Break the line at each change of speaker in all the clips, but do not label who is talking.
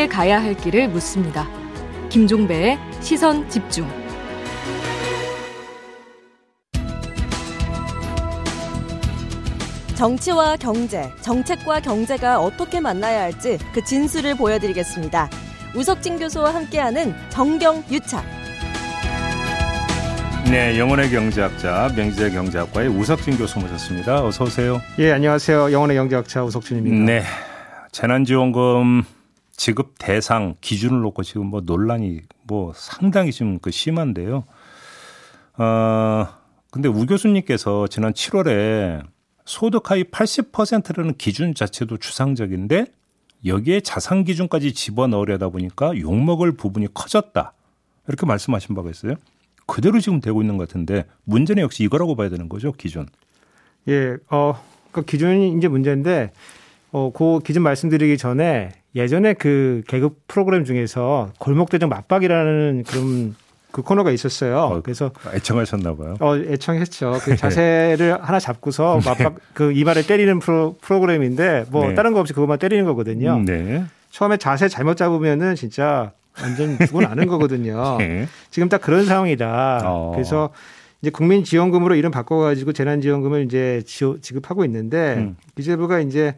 함께 가야 할 길을 묻습니다. 김종배의 시선 집중.
정치와 경제, 정책과 경제가 어떻게 만나야 할지 그 진수를 보여드리겠습니다. 우석진 교수와 함께하는 정경 유착.
네, 영원의 경제학자 명지대 경제학과의 우석진 교수 모셨습니다. 어서 오세요.
예, 안녕하세요. 영원의 경제학자 우석진입니다.
네, 재난지원금 지급 대상 기준을 놓고 지금 뭐 논란이 뭐 상당히 지금 그 심한데요. 어, 근데 우 교수님께서 지난 7월에 소득 하위 80%라는 기준 자체도 추상적인데 여기에 자산 기준까지 집어넣으려다 보니까 욕먹을 부분이 커졌다. 이렇게 말씀하신 바가 있어요. 그대로 지금 되고 있는 것 같은데 문제는 역시 이거라고 봐야 되는 거죠, 기준.
예, 어, 그 기준이 이제 문제인데 어, 그 기준 말씀드리기 전에 예전에 그 개그 프로그램 중에서 골목대장 맞박이라는 그런 그 코너가 있었어요. 어,
그래서 애청하셨나 봐요.
어, 애청했죠. 그 자세를 하나 잡고서 네. 맞박 그 이마를 때리는 프로, 프로그램인데 뭐 네. 다른 거 없이 그것만 때리는 거거든요. 음, 네. 처음에 자세 잘못 잡으면은 진짜 완전 죽어나는 거거든요. 네. 지금 딱 그런 상황이다. 어. 그래서 이제 국민지원금으로 이름 바꿔가지고 재난지원금을 이제 지급하고 있는데 음. 기재부가 이제 어,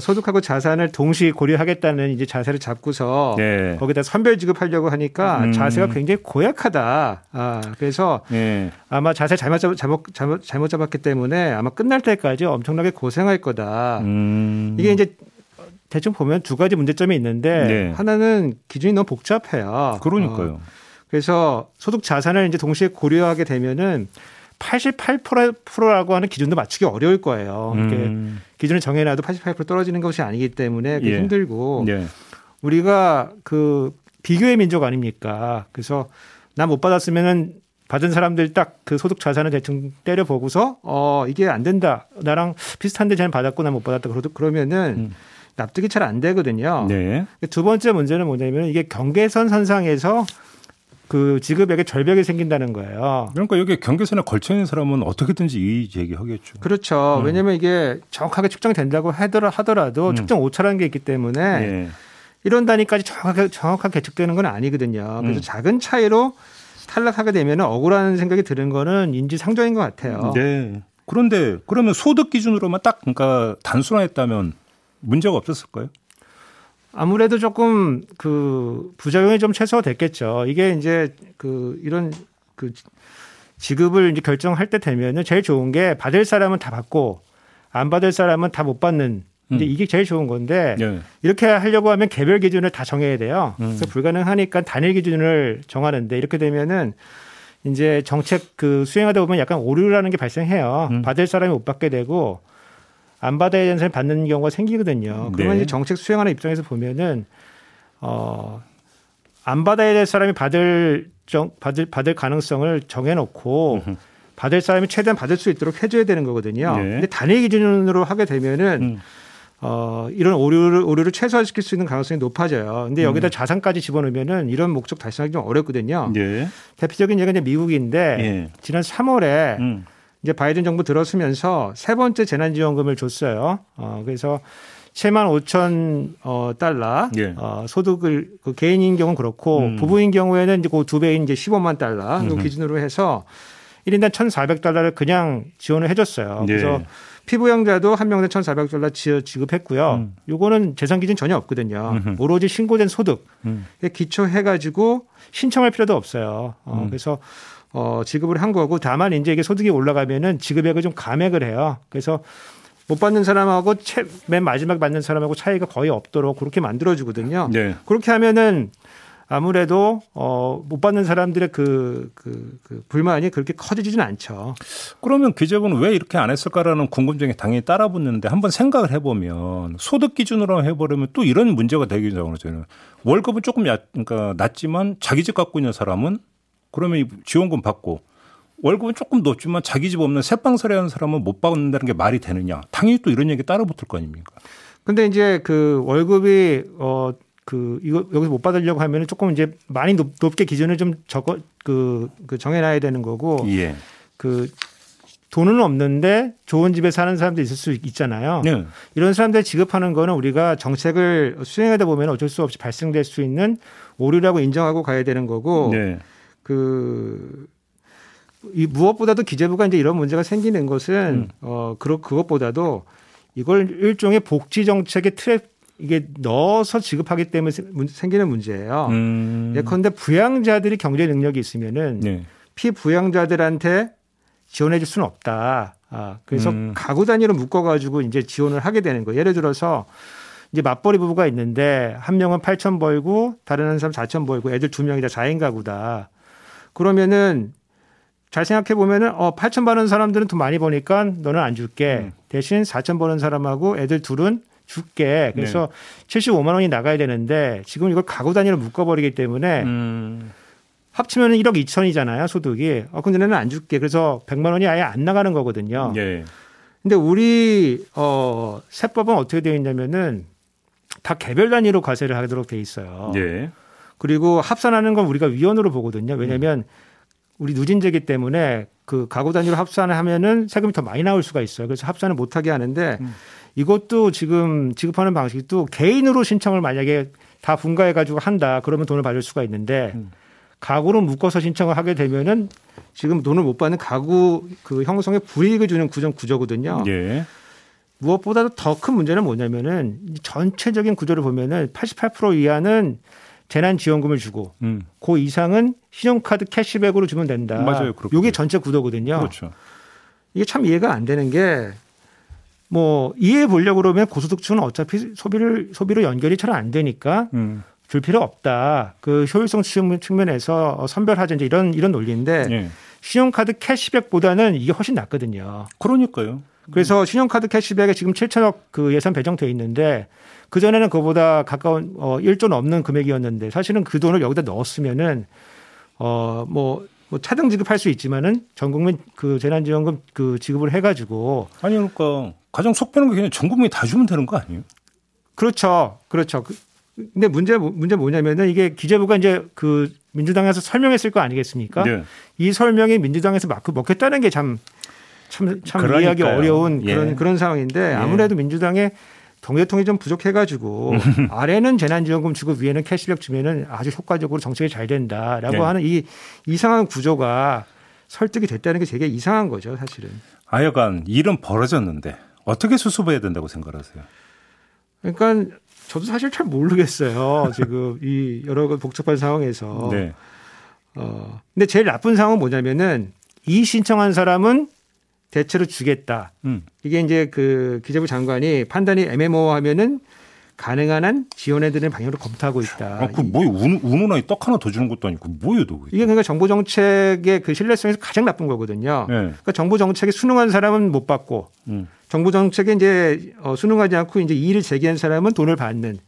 소득하고 자산을 동시에 고려하겠다는 이제 자세를 잡고서 네. 거기다 선별 지급하려고 하니까 음. 자세가 굉장히 고약하다. 아, 그래서 네. 아마 자세 잘못 잡, 잘못, 잘못, 잘못 잡았기 때문에 아마 끝날 때까지 엄청나게 고생할 거다. 음. 이게 이제 대충 보면 두 가지 문제점이 있는데 네. 하나는 기준이 너무 복잡해요.
그러니까요. 어,
그래서 소득 자산을 이제 동시에 고려하게 되면은 88%라고 하는 기준도 맞추기 어려울 거예요. 음. 기준을 정해놔도 88% 떨어지는 것이 아니기 때문에 예. 힘들고 예. 우리가 그 비교의 민족 아닙니까? 그래서 나 못 받았으면은 받은 사람들 딱 그 소득 자산을 대충 때려 보고서 어 이게 안 된다. 나랑 비슷한데 쟤는 받았고 난못 받았다. 그러면은 음. 납득이 잘 안 되거든요. 네. 두 번째 문제는 뭐냐면 이게 경계선 선상에서 그 지급액에 절벽이 생긴다는 거예요.
그러니까 여기 경계선에 걸쳐 있는 사람은 어떻게든지 이 얘기하겠죠.
그렇죠. 음. 왜냐하면 이게 정확하게 측정된다고 하더라도 음. 측정 오차라는 게 있기 때문에 네. 이런 단위까지 정확하게 정확하게 계측되는 건 아니거든요. 그래서 음. 작은 차이로 탈락하게 되면 억울한 생각이 드는 거는 인지 상정인 것 같아요.
네. 그런데 그러면 소득 기준으로만 딱 그러니까 단순화했다면 문제가 없었을까요?
아무래도 조금 그 부작용이 좀 최소화됐겠죠. 이게 이제 그 이런 그 지급을 이제 결정할 때 되면은 제일 좋은 게 받을 사람은 다 받고 안 받을 사람은 다 못 받는 이제 음. 이게 제일 좋은 건데 네. 이렇게 하려고 하면 개별 기준을 다 정해야 돼요. 음. 그래서 불가능하니까 단일 기준을 정하는데 이렇게 되면은 이제 정책 그 수행하다 보면 약간 오류라는 게 발생해요. 음. 받을 사람이 못 받게 되고 안 받아야 되는 사람이 받는 경우가 생기거든요. 그러면 네. 이제 정책 수행하는 입장에서 보면은 어, 안 받아야 될 사람이 받을 정, 받을 받을 가능성을 정해놓고 받을 사람이 최대한 받을 수 있도록 해줘야 되는 거거든요. 네. 근데 단일 기준으로 하게 되면은 음. 어, 이런 오류를, 오류를 최소화시킬 수 있는 가능성이 높아져요. 근데 여기다 음. 자산까지 집어넣으면은 이런 목적 달성하기 좀 어렵거든요. 네. 대표적인 예가 이제 미국인데 네. 지난 3월에 음. 이제 바이든 정부 들어서면서 세 번째 재난지원금을 줬어요. 어, 그래서 7만 5천 어, 달러 예. 어, 소득을 그 개인인 경우는 그렇고 음. 부부인 경우에는 이제 그 두 배인 이제 15만 달러 음. 기준으로 해서 1인당 1,400달러를 그냥 지원을 해줬어요. 예. 그래서 피부양자도 한 명당 1,400달러 지급했고요. 음. 요거는 재산 기준 전혀 없거든요. 음흠. 오로지 신고된 소득 음. 기초해가지고 신청할 필요도 없어요. 어, 음. 그래서 어, 지급을 한 거고 다만 이제 이게 소득이 올라가면은 지급액을 좀 감액을 해요. 그래서 못 받는 사람하고 채, 맨 마지막 받는 사람하고 차이가 거의 없도록 그렇게 만들어 주거든요. 네. 그렇게 하면은 아무래도 어, 못 받는 사람들의 그, 그, 그 불만이 그렇게 커지지는 않죠.
그러면 기재부는 왜 이렇게 안 했을까라는 궁금증이 당연히 따라붙는데 한번 생각을 해보면 소득 기준으로 해버리면 또 이런 문제가 되기 전에 저는 월급은 조금 얕, 그러니까 낮지만 자기 집 갖고 있는 사람은 그러면 지원금 받고 월급은 조금 높지만 자기 집 없는 새방살이 하는 사람은 못 받는다는 게 말이 되느냐. 당연히 또 이런 얘기 따라 붙을 거 아닙니까?
근데 이제 그 월급이 어, 그 이거 여기서 못 받으려고 하면은 조금 이제 많이 높, 게 기준을 좀 적어 그, 그 정해놔야 되는 거고 예. 그 돈은 없는데 좋은 집에 사는 사람도 있을 수 있잖아요.
네.
이런 사람들 지급하는 거는 우리가 정책을 수행하다 보면 어쩔 수 없이 발생될 수 있는 오류라고 인정하고 가야 되는 거고
네.
그, 이 무엇보다도 기재부가 이제 이런 문제가 생기는 것은,
음.
어, 그것보다도 이걸 일종의 복지 정책의 틀에 이게 넣어서 지급하기 때문에 생기는 문제예요.
음.
예컨대 부양자들이 경제 능력이 있으면은
네.
피부양자들한테 지원해 줄 수는 없다. 아, 그래서
음.
가구 단위로 묶어가지고 이제 지원을 하게 되는 거예요. 예를 들어서 이제 맞벌이 부부가 있는데 한 명은 8천 벌고 다른 한 사람 4천 벌고 애들 두 명이 다 4인 가구다. 그러면은 잘 생각해 보면은 어 8천 버는 사람들은 돈 많이 버니까 너는 안 줄게.
음.
대신 4천 버는 사람하고 애들 둘은 줄게. 그래서 75만 원이 나가야 되는데 지금 이걸 가구 단위로 묶어 버리기 때문에
음.
합치면 1억 2천이잖아요, 소득이. 어, 근데 나는 안 줄게. 그래서 100만 원이 아예 안 나가는 거거든요.
예.
근데 우리, 어, 세법은 어떻게 되어 있냐면은 다 개별 단위로 과세를 하도록 돼 있어요.
예.
그리고 합산하는 건 우리가 위헌으로 보거든요. 왜냐면 우리 누진제기 때문에 그 가구 단위로 합산을 하면은 세금이 더 많이 나올 수가 있어요. 그래서 합산을 못 하게 하는데
음.
이것도 지금 지급하는 방식도 개인으로 신청을 만약에 다 분가해 가지고 한다. 그러면 돈을 받을 수가 있는데
음.
가구로 묶어서 신청을 하게 되면은 지금 돈을 못 받는 가구 그 형성에 불이익을 주는 구정 구조거든요.
예.
무엇보다도 더 큰 문제는 뭐냐면은 이 전체적인 구조를 보면은 88% 이하는 재난지원금을 주고
음.
그 이상은 신용카드 캐시백으로 주면 된다.
맞아요. 그렇게
이게. 전체 구도거든요.
그렇죠.
이게 참 이해가 안 되는 게 뭐 이해해 보려고 그러면 고소득층은 어차피 소비를 소비로 연결이 잘 안 되니까
음.
줄 필요 없다. 그 효율성 측면- 측면에서 선별하자 이제 이런 이런 논리인데
예.
신용카드 캐시백보다는 이게 훨씬 낫거든요.
그러니까요.
그래서 신용카드 캐시백에 지금 7천억 그 예산 배정돼 있는데 그 전에는 그보다 가까운 어 1조 넘는 금액이었는데 사실은 그 돈을 여기다 넣었으면은 어뭐 뭐 차등 지급할 수 있지만은 전 국민 그 재난지원금 그 지급을 해가지고
아니 그러니까 가장 속 빼는 게 그냥 전 국민이 다 주면 되는 거 아니에요?
그렇죠, 그렇죠. 그- 근데 문제 문제 뭐냐면은 이게 기재부가 이제 그 민주당에서 설명했을 거 아니겠습니까?
네.
이 설명이 민주당에서 막 먹겠다는 게 참 참 참
그러니까요.
이해하기 어려운
예.
그런 그런 상황인데 아무래도 민주당의 동계통이 좀 부족해가지고 아래는 재난지원금 주고 위에는 캐시백 주면은 아주 효과적으로 정책이 잘 된다라고
네.
하는 이 이상한 구조가 설득이 됐다는 게 되게 이상한 거죠, 사실은.
아여간 일은 벌어졌는데 어떻게 수습해야 된다고 생각하세요?
그러니까 저도 사실 잘 모르겠어요. 지금 이 여러 복잡한 상황에서.
네.
어, 근데 제일 나쁜 상황은 뭐냐면은 이 신청한 사람은 대체로 주겠다.
음.
이게 이제 그 기재부 장관이 판단이 애매모호하면은 가능한 한 지원해드리는 방향으로 검토하고 있다.
아, 그? 운, 운운하에 떡 하나 더 주는 것도 아니고 뭐예요, 또?
이게 그러니까 정부 정책의 그 신뢰성에서 가장 나쁜 거거든요.
네.
그러니까 정부 정책에 순응한 사람은 못 받고
음.
정부 정책에 이제 어, 순응하지 않고 이제 이의를 제기한 사람은 돈을 받는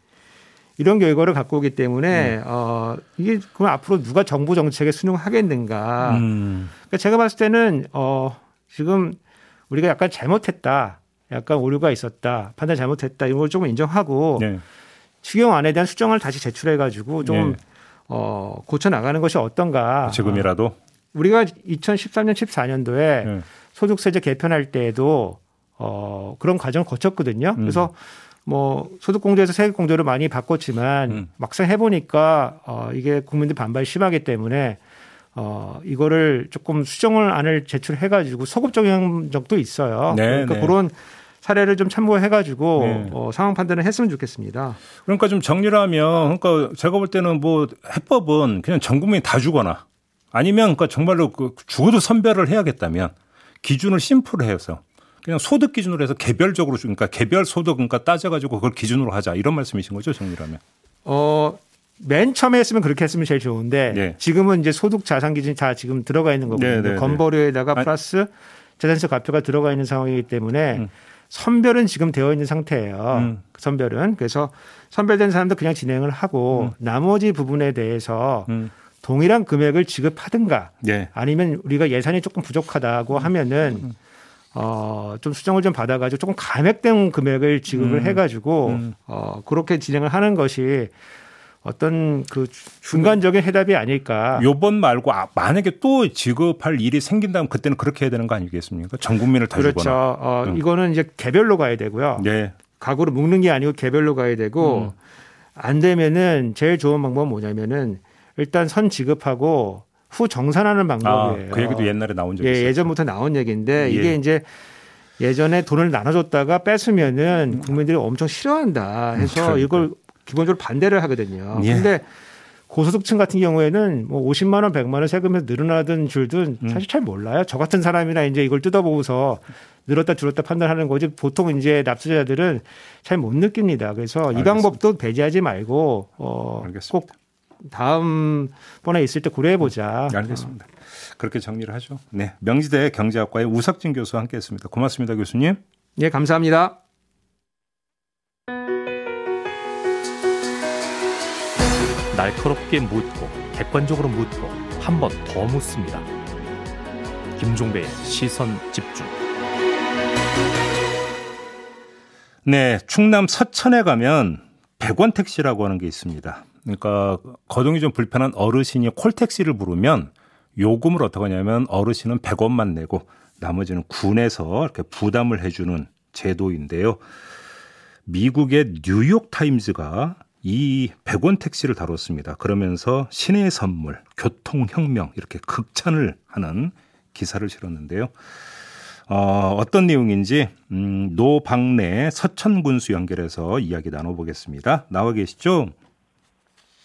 이런 결과를 갖고 오기 때문에 어, 이게 그럼 앞으로 누가 정부 정책에 순응하겠는가?
음.
그러니까 제가 봤을 때는 어, 지금 우리가 약간 잘못했다. 약간 오류가 있었다. 판단 잘못했다. 이런 걸 조금 인정하고
네.
추경안에 대한 수정을 다시 제출해 가지고 좀
네.
어, 고쳐 나가는 것이 어떤가?
지금이라도.
우리가 2013년 14년도에
네.
소득세제 개편할 때에도 어, 그런 과정을 거쳤거든요.
음.
그래서 뭐 소득공제에서 세액공제를 많이 바꿨지만
음.
막상 해보니까 어, 이게 국민들 반발이 심하기 때문에 어, 이거를 조금 수정을 안을 제출해가지고 소급 적용한 적도 있어요.
네,
그러니까
네.
그런 사례를 좀 참고해가지고
네.
어, 상황 판단을 했으면 좋겠습니다.
그러니까 좀 정리를 하면 그러니까 제가 볼 때는 뭐 해법은 그냥 전 국민이 다 주거나 아니면 그러니까 정말로 그 죽어도 선별을 해야겠다면 기준을 심플해서 그냥 소득 기준으로 해서 개별적으로 주- 그러니까 개별 소득 그러니까 따져가지고 그걸 기준으로 하자 이런 말씀이신 거죠 정리라면.
어, 맨 처음에 했으면 그렇게 했으면 제일 좋은데
네.
지금은 이제 소득 자산 기준이 다 지금 들어가 있는 거거든요.
네, 네, 네.
건보료에다가 플러스 재산세 과표가 들어가 있는 상황이기 때문에
음.
선별은 지금 되어 있는 상태예요.
음.
그 선별은 그래서 선별된 사람도 그냥 진행을 하고
음.
나머지 부분에 대해서
음.
동일한 금액을 지급하든가
예.
아니면 우리가 예산이 조금
음.
부족하다고 하면은 어, 좀 수정을 좀 받아가지고 조금 감액된 금액을 지급을
음.
해가지고
음.
어, 그렇게 진행을 하는 것이 어떤 그 중간적인 해답이 아닐까.
요번 말고 아, 만약에 또 지급할 일이 생긴다면 그때는 그렇게 해야 되는 거 아니겠습니까? 전 국민을 다
그렇죠.
주거나.
어,
응.
이거는 이제 개별로 가야 되고요.
네.
가구로 묶는 게 아니고 개별로 가야 되고
음.
안 되면은 제일 좋은 방법은 뭐냐면은 일단 선 지급하고 후 정산하는
아,
방법이에요.
그 얘기도 옛날에 나온 적이
예,
있어요.
예전부터 나온 얘기인데
예.
이게 이제 예전에 돈을 나눠줬다가 뺐으면은
음.
국민들이 엄청 싫어한다 해서
그러니까요.
이걸 기본적으로 반대를 하거든요.
예.
근데 고소득층 같은 경우에는 뭐 50만 원, 100만 원 세금에서 늘어나던 줄도
음.
사실 잘 몰라요. 저 같은 사람이나 이제 이걸 뜯어보고서 늘었다 줄었다 판단하는 거지 보통 이제 납세자들은 잘 못 느낍니다. 그래서 이
알겠습니다.
방법도 배제하지 말고 어,
알겠습니다.
꼭 다음 번에 있을 때 고려해 보자.
알겠습니다. 그렇게 정리를 하죠. 네. 명지대 경제학과의 우석진 교수와 함께 했습니다. 고맙습니다, 교수님.
예, 감사합니다.
날카롭게 묻고 객관적으로 묻고 한 번 더 묻습니다. 김종배의 시선 집중.
네, 충남 서천에 가면 100원 택시라고 하는 게 있습니다. 그러니까 거동이 좀 불편한 어르신이 콜택시를 부르면 요금을 어떻게 하냐면 어르신은 100원만 내고 나머지는 군에서 이렇게 부담을 해주는 제도인데요. 미국의 뉴욕 타임즈가 이 100원 택시를 다뤘습니다. 그러면서 신의 선물, 교통혁명 이렇게 극찬을 하는 기사를 실었는데요. 어, 어떤 내용인지 음, 노박래 서천군수 연결해서 이야기 나눠보겠습니다. 나와 계시죠?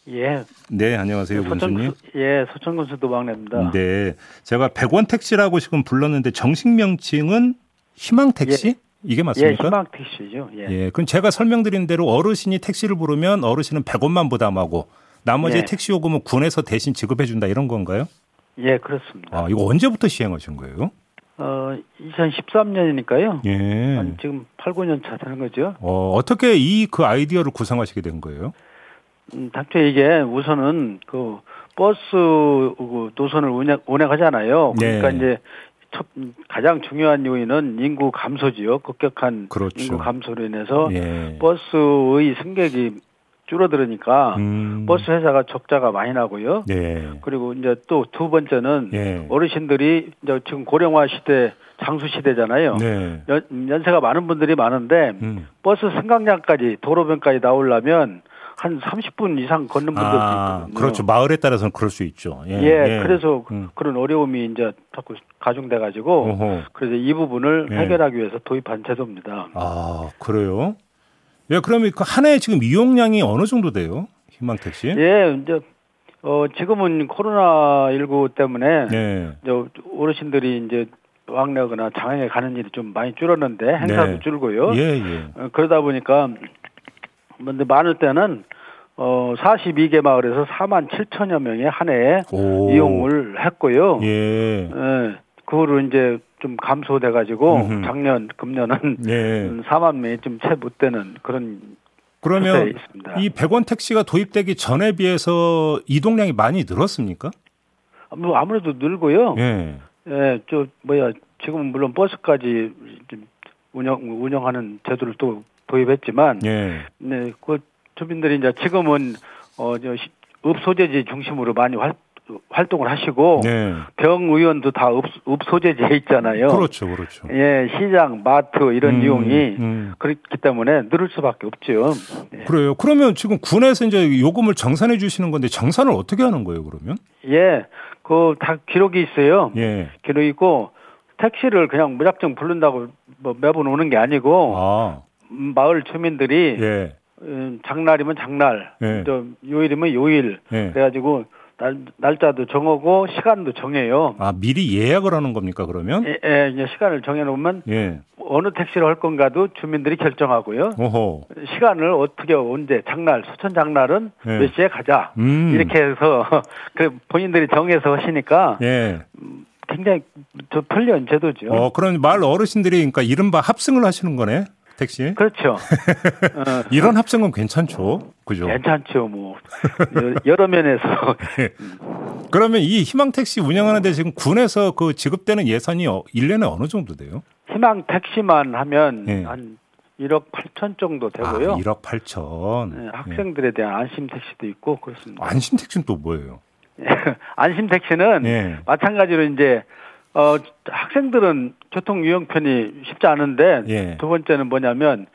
예.
네, 안녕하세요, 군수님.
예, 서천군수 도박내입니다.
네, 제가 100원 택시라고 지금 불렀는데 정식 명칭은 희망 택시? 이게
예,
맞습니까?
희망 택시죠. 예.
예, 그럼 제가 설명드린 대로 어르신이 택시를 부르면 어르신은 100원만 부담하고 나머지
예.
택시 요금은 군에서 대신 지급해 준다 이런 건가요?
예, 그렇습니다.
아, 이거 언제부터 시행하신 거예요?
어, 2013년이니까요.
예.
한 지금 8, 9년 차 되는 거죠.
어, 어떻게 이 그 아이디어를 구상하시게 된 거예요?
음, 당초 이게 우선은 그 버스 그 노선을 운행, 운행하잖아요. 그러니까
네.
이제 첫, 음, 가장 중요한 요인은 인구 감소지요. 급격한
그렇죠.
인구 감소로 인해서
예.
버스의 승객이 줄어들으니까
음.
버스 회사가 적자가 많이 나고요.
네.
그리고 이제 또 두 번째는
예.
어르신들이 이제 지금 고령화 시대 장수 시대잖아요.
네.
연, 연세가 많은 분들이 많은데
음.
버스 승강장까지 도로변까지 나오려면 한 30분 이상 걷는 분들도
아,
있거든요.
그렇죠. 마을에 따라서는 그럴 수 있죠. 예.
예, 그래서
음.
그런 어려움이 이제 자꾸 가중돼 가지고
어허.
그래서 이 부분을
예.
해결하기 위해서 도입한 제도입니다.
아, 그래요? 예, 그러면 그한해 지금 이용량이 어느 정도 돼요? 희망 택시?
예, 이제 어 지금은 코로나 19 때문에
네.
이제 어르신들이 이제 왕래거나 장항에 가는 일이 좀 많이 줄었는데 행사도
네.
줄고요.
예, 예.
어, 그러다 보니까 근데 많을 때는 어 42개 마을에서 4만 7천여 명이 한 해에
오.
이용을 했고요.
예.
예. 그 후로 이제 좀 감소돼 가지고. 작년 금년은
예.
음, 4만 명이 좀 채 못 되는 그런
그러면. 이 100원 택시가 도입되기 전에 비해서 이동량이 많이 늘었습니까?
뭐 아무래도 늘고요.
예.
예, 저 뭐야 지금은 물론 버스까지 좀 운영 운영하는 제도를 또 도입했지만
예.
네, 그 주민들이 이제 지금은 어저 읍소재지 중심으로 많이 활, 활동을 하시고
네.
병 의원도 다 읍, 읍소재지에 있잖아요.
그렇죠. 그렇죠.
예, 시장, 마트 이런
음,
이용이
음.
그렇기 때문에 늘을 수밖에 없죠. 예.
그래요. 그러면 지금 군에서 이제 요금을 정산해 주시는 건데 정산을 어떻게 하는 거예요, 그러면?
예, 그 다 기록이 있어요.
예.
기록이 있고 택시를 그냥 무작정 부른다고 뭐 매번 오는 게 아니고
아.
음, 마을 주민들이
예.
음, 장날이면 장날,
예.
또 요일이면 요일
예.
그래가지고 날, 날짜도 정하고 시간도 정해요.
아, 미리 예약을 하는 겁니까, 그러면?
예, 예, 시간을 정해놓으면
예.
어느 택시를 할 건가도 주민들이 결정하고요.
오호.
시간을 어떻게 언제 장날 소천 장날은
예.
몇 시에 가자
음.
이렇게 해서 그 본인들이 정해서 하시니까
예.
굉장히 저 편리한 제도죠.
어, 그런 마을 어르신들이 그러니까 이른바 합승을 하시는 거네, 택시.
그렇죠. 어,
이런 합승은 괜찮죠. 그죠?
괜찮죠. 뭐 여- 여러 면에서
그러면 이 희망 택시 운영하는데 지금 군에서 그 지급되는 예산이 어, 1년에 어느 정도 돼요?
희망 택시만 하면
예.
한 1억 8천 정도 되고요.
아, 1억 8천.
네, 학생들에 대한 안심 택시도 있고 그렇습니다.
안심 택시는 또 뭐예요?
안심 택시는
예.
마찬가지로 이제 어 학생들은 교통 유형편이 쉽지 않은데
예.
두 번째는 뭐냐면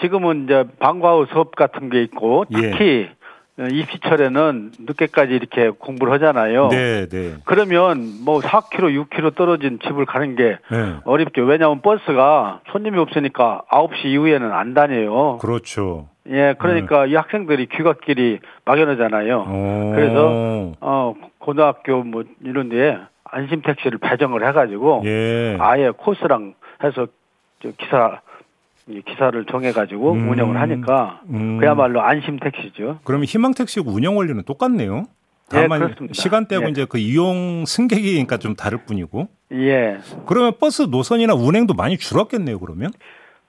지금은 이제 방과 후 수업 같은 게 있고
예.
특히 입시철에는 늦게까지 이렇게 공부를 하잖아요.
네, 네.
그러면 뭐 4km, 6km 떨어진 집을 가는 게
네.
어렵죠. 왜냐하면 버스가 손님이 없으니까 9시 이후에는 안 다녀요.
그렇죠.
예, 그러니까 이 학생들이 귀갓길이 막연하잖아요.
어.
그래서 어 고등학교 뭐 이런 데에 안심 택시를 배정을 해가지고
예.
아예 코스랑 해서 저 기사 이 기사를 정해가지고
음.
운영을 하니까
음.
그야말로 안심 택시죠.
그러면 희망 택시 운영 원리는 똑같네요. 다만
예, 그렇습니다.
시간대하고
예.
이제 그 이용 승객이니까 좀 다를 뿐이고.
예.
그러면 버스 노선이나 운행도 많이 줄었겠네요. 그러면.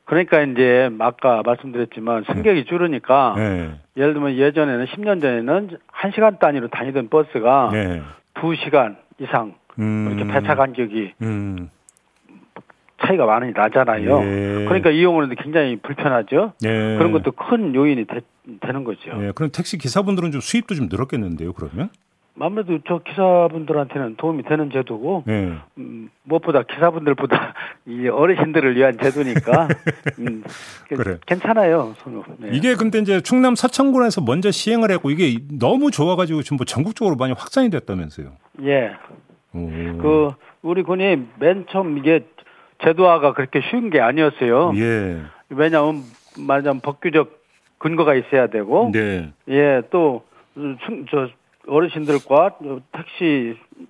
그러니까 이제 아까 말씀드렸지만 승객이 줄으니까
네.
예를 들면 예전에는 10년 전에는 1시간 단위로 다니던 버스가
네.
2시간 이상
음.
이렇게 배차 간격이
음.
차이가 많이 나잖아요.
예.
그러니까 이용하는데 굉장히 불편하죠.
예.
그런 것도 큰 요인이 되, 는 거죠.
예. 그럼 택시 기사분들은 좀 수입도 좀 늘었겠는데요. 그러면.
아무래도 저 기사분들한테는 도움이 되는 제도고
네.
음, 무엇보다 기사분들보다 이 어르신들을 위한 제도니까 음, 그-
그래.
괜찮아요. 선우. 네.
이게 근데 이제 충남 서천군에서 먼저 시행을 했고 이게 너무 좋아가지고 지금 뭐 전국적으로 많이 확산이 됐다면서요.
예.
오.
그 우리 군이 맨 처음 이게 제도화가 그렇게 쉬운 게 아니었어요.
예.
왜냐하면 말하자면 법규적 근거가 있어야 되고
네.
예, 또, 충- 저, 어르신들과 택시, 어,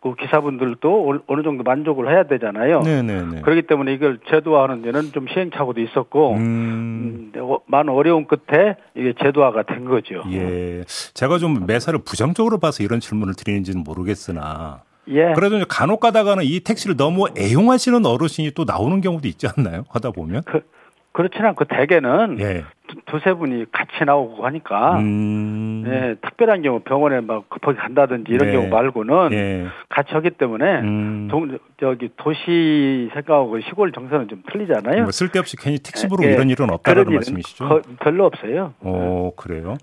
그 기사분들도 어- 어느 정도 만족을 해야 되잖아요.
네네네.
그렇기 때문에 이걸 제도화하는 데는 좀 시행착오도 있었고,
음.
음, 어, 많은 어려운 끝에 이게 제도화가 된 거죠.
예. 제가 좀 매사를 부정적으로 봐서 이런 질문을 드리는지는 모르겠으나
예.
그래도 이제 간혹 가다가는 이 택시를 너무 애용하시는 어르신이 또 나오는 경우도 있지 않나요? 하다 보면.
그, 그렇진 않고 대개는
예.
두, 두세 분이 같이 나오고 하니까,
음.
예, 특별한 경우 병원에 막 급하게 간다든지 이런
네.
경우 말고는
예.
같이 하기 때문에
음.
동, 저기 도시 생각하고 시골 정서는 좀 틀리잖아요.
뭐 쓸데없이 괜히 택시 부르고
예,
이런 일은 없다라는
일은
말씀이시죠?
거- 별로 없어요.
어, 그래요?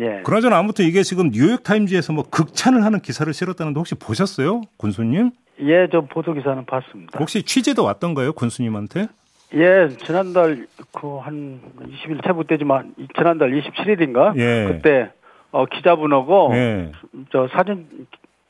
예.
그나저나 아무튼 이게 지금 뉴욕 타임즈에서 뭐 극찬을 하는 기사를 실었다는데 혹시 보셨어요? 군수님?
예, 저 보도 기사는 봤습니다.
혹시 취재도 왔던가요? 군수님한테?
예, 지난달 그 한 20일 채부 때지만 지난달 27일인가
예.
그때 어 기자분하고
예.
저 사진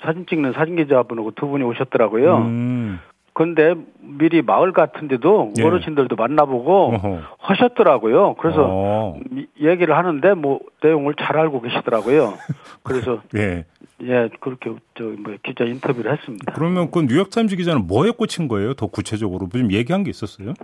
사진 찍는 사진 기자분하고 두 분이 오셨더라고요.
음.
근데 미리 마을 같은데도
예.
어르신들도 만나보고
어허.
하셨더라고요. 그래서
어.
이- 얘기를 하는데 뭐 내용을 잘 알고 계시더라고요. 그래서
예.
예 그렇게 저뭐 기자 인터뷰를 했습니다.
그러면 그 뉴욕 타임즈 기자는 뭐에 꽂힌 거예요? 더 구체적으로 좀 얘기한 게 있었어요?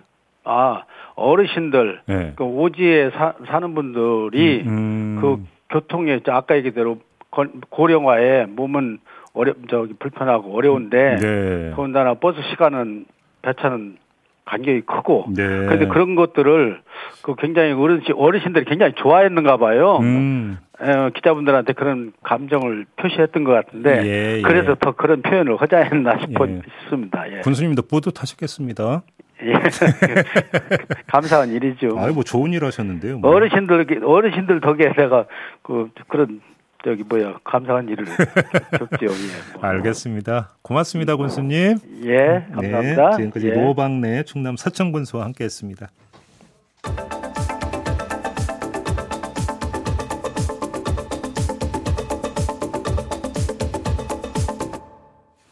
아 어르신들
예.
그 오지에 사, 사는 분들이
음.
그 교통에 저 아까 얘기대로 건- 고령화에 몸은 어려 저기 불편하고 어려운데
네.
더군다나 버스 시간은 배차는 간격이 크고
네.
그런데 그런 것들을 그 굉장히 어르신 어르신들이 굉장히 좋아했는가 봐요.
음.
에, 기자분들한테 그런 감정을 표시했던 것 같은데
예, 예.
그래서 더 그런 표현을 하자 했나 싶어
예.
싶습니다. 예.
군수님도 뿌듯하셨겠습니다.
예. 감사한 일이죠.
아유, 뭐 좋은 일 하셨는데요. 뭐.
어르신들 어르신들 덕에 내가 그 그런 저기 뭐야 감사한 일을 줬죠. 예. 뭐.
알겠습니다. 고맙습니다, 군수님.
예, 감사합니다.
네, 지금까지
예.
노박래 충남 서천군수와 함께 했습니다.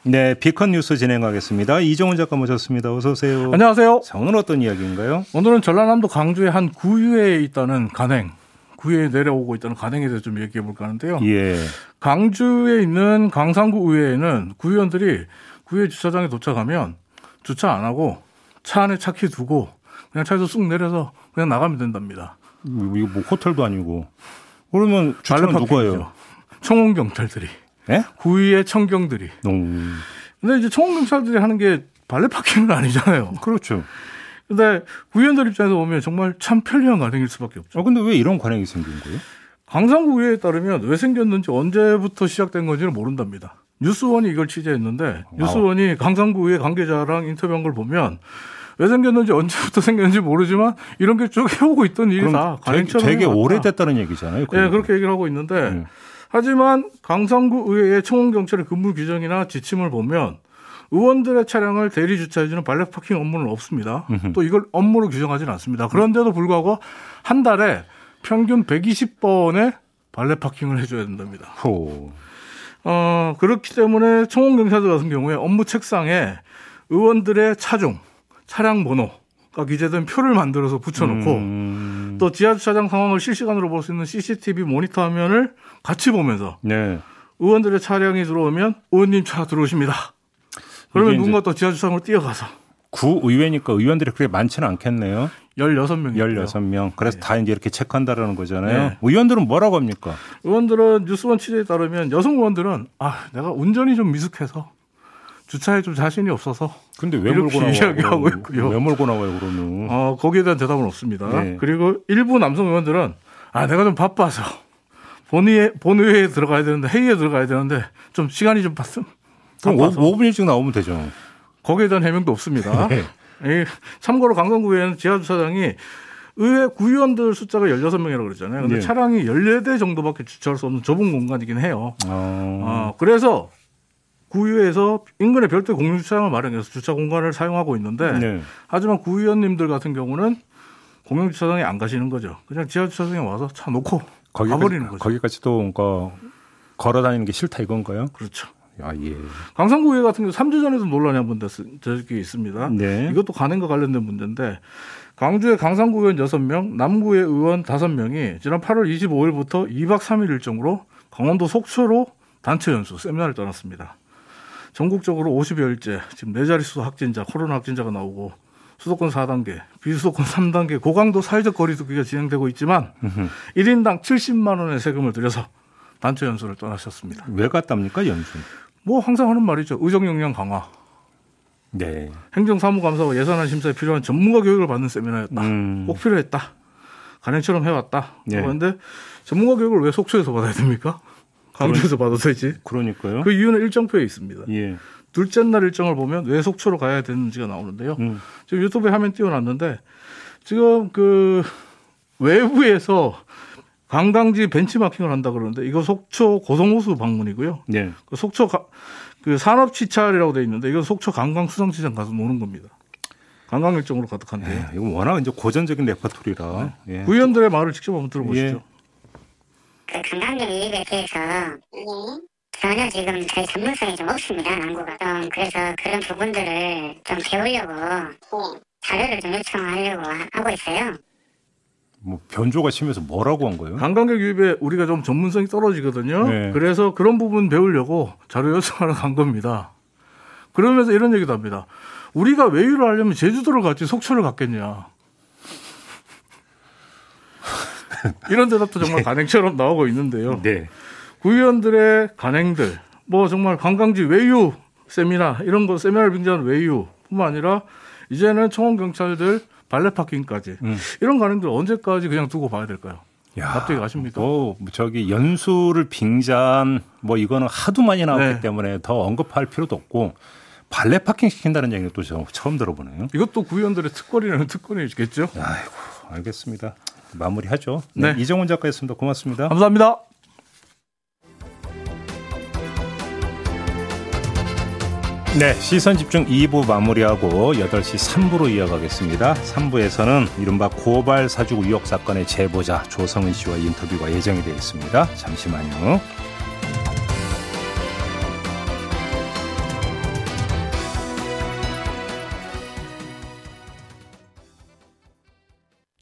네, 비컨 뉴스 진행하겠습니다. 이정훈 작가 모셨습니다. 어서 오세요.
안녕하세요.
자, 오늘 어떤 이야기인가요?
오늘은 전라남도 강주의 한 구유에 있다는 간행, 구유에 내려오고 있다는 간행에 대해서 좀 얘기해 볼까 하는데요.
예.
강주에 있는 강상구 의회에는 구의원들이 구의회 주차장에 도착하면 주차 안 하고 차 안에 차키 두고 그냥 차에서 쑥 내려서 그냥 나가면 된답니다.
이거 뭐 호텔도 아니고. 그러면 주차는 누가. 해요?
청원 경찰들이
예?
구의회 청경들이.
음,
근데 이제 청원 경찰들이 하는 게 발레 파킹은 아니잖아요.
그렇죠.
근데 구의원들 입장에서 보면 정말 참 편리한 관행일 수밖에 없죠.
어, 근데 왜 이런 관행이 생긴 거예요?
강상구 의회에 따르면 왜 생겼는지 언제부터 시작된 건지는 모른답니다. 뉴스원이 이걸 취재했는데 뉴스원이 강상구 의회 관계자랑 인터뷰한 걸 보면 왜 생겼는지 언제부터 생겼는지 모르지만 이런 게 쭉 해오고 있던 일이다.
되게, 되게 오래됐다는 얘기잖아요.
예, 네, 그렇게 얘기를 하고 있는데 음. 하지만 강성구 의회의 청원경찰의 근무 규정이나 지침을 보면 의원들의 차량을 대리 주차해주는 발레 파킹 업무는 없습니다. 음흠. 또 이걸 업무로 규정하지는 않습니다. 그런데도 불구하고 한 달에 평균 120번의 발레 파킹을 해줘야 된답니다. 호. 어, 그렇기 때문에 청원경찰들 같은 경우에 업무 책상에 의원들의 차종, 차량 번호가 기재된 표를 만들어서 붙여놓고 음... 또 지하 주차장 상황을 실시간으로 볼 수 있는 CCTV 모니터 화면을 같이 보면서 네. 의원들의 차량이 들어오면 의원님 차 들어오십니다. 그러면 누군가 또 지하 주차장으로 뛰어가서
구의회니까 의원들이 그렇게 많지는 않겠네요.
16명.
16명. 그래서 네. 다 이제 이렇게 체크한다라는 거잖아요. 네. 의원들은 뭐라고 합니까?
의원들은 뉴스원 취재에 따르면 여성 의원들은 아, 내가 운전이 좀 미숙해서 주차에 좀 자신이 없어서
근데 왜 몰고 나와요? 있고요. 왜 몰고 나와요, 그러면?
어, 거기에 대한 대답은 없습니다. 네. 그리고 일부 남성 의원들은 아, 내가 좀 바빠서 본의회 본의회에 들어가야 되는데 회의에 들어가야 되는데 좀 시간이 좀 봤음.
그럼 5, 분 일찍 나오면 되죠.
거기에 대한 해명도 없습니다. 네. 참고로 강성구의회는 지하 주차장이 의회 구의원들 숫자가 16명이라고 그랬잖아요. 근데 네. 차량이 14대 정도밖에 주차할 수 없는 좁은 공간이긴 해요. 어. 어, 그래서 구의회에서 인근에 별도 공용주차장을 마련해서 주차 공간을 사용하고 있는데 네. 하지만 구의원님들 같은 경우는 공용주차장에 안 가시는 거죠. 그냥 지하 주차장에 와서 차 놓고 거기까지, 가버리는 거죠.
거기까지도 그러니까 걸어 다니는 게 싫다 이건가요?
그렇죠.
아, 예.
강상구의회 같은 경우 3주 전에도 논란이 한번 적이 있습니다. 네. 이것도 관행과 관련된 문제인데 광주의 강상구 의원 6명, 남구의 의원 5명이 지난 8월 25일부터 2박 3일 일정으로 강원도 속초로 단체 연수 세미나를 떠났습니다. 전국적으로 50여일째 지금 네 자릿수 확진자, 코로나 확진자가 나오고 수도권 4단계, 비수도권 3단계 고강도 사회적 거리두기가 진행되고 있지만 으흠. 1인당 70만 원의 세금을 들여서 단체 연수를 떠나셨습니다.
왜 갔답니까 연수?
뭐 항상 하는 말이죠. 의정 역량 강화. 네. 행정사무감사와 예산안 심사에 필요한 전문가 교육을 받는 세미나였다. 음. 꼭 필요했다. 간행처럼 해왔다. 네. 그런데 전문가 교육을 왜 속초에서 받아야 됩니까? 광주에서 받아도 되지.
그러니까요.
그 이유는 일정표에 있습니다. 예. 둘째 날 일정을 보면 왜 속초로 가야 되는지가 나오는데요. 음. 지금 유튜브에 화면 띄워놨는데 지금 그 외부에서 관광지 벤치마킹을 한다 그러는데 이거 속초 고성호수 방문이고요. 네. 그 속초 가, 그 산업지찰이라고 돼 있는데 이건 속초 관광수상시장 가서 노는 겁니다. 관광 일정으로 가득한데요. 네,
이건 워낙 이제 고전적인 레퍼토리라.
네. 예. 구의원들의 말을 직접 한번 들어보시죠.
예. 그 관광객 이익에 대해서 전혀 지금 저희 전문성이 좀 없습니다. 남구가 좀 그래서 그런 부분들을 좀 배우려고 자료를 좀 요청하려고 하고 있어요.
뭐 변조가 심해서 뭐라고 한 거예요?
관광객 유입에 우리가 좀 전문성이 떨어지거든요. 네. 그래서 그런 부분 배우려고 자료 요청하러 간 겁니다. 그러면서 이런 얘기도 합니다. 우리가 외유를 하려면 제주도를 갔지 속초를 갔겠냐. 이런 대답도 정말 네. 간행처럼 나오고 있는데요. 네. 구의원들의 간행들, 뭐 정말 관광지 외유 세미나 이런 거 세미나를 빙자하는 외유뿐만 아니라 이제는 청원 경찰들 발레 파킹까지 음. 이런 가능들 언제까지 그냥 두고 봐야 될까요? 야, 납득이 가십니까?
뭐 저기 연수를 빙자한 뭐 이거는 하도 많이 나왔기 네. 때문에 더 언급할 필요도 없고 발레 파킹 시킨다는 얘기는 또 처음 들어보네요.
이것도 구의원들의 특권이라는 특권이겠죠?
아이고 알겠습니다. 마무리하죠. 네. 네. 이정훈 작가였습니다. 고맙습니다.
감사합니다.
네, 시선 집중 2부 마무리하고 8시 3부로 이어가겠습니다. 3부에서는 이른바 고발 사주 의혹 사건의 제보자 조성은 씨와 인터뷰가 예정이 되어 있습니다. 잠시만요.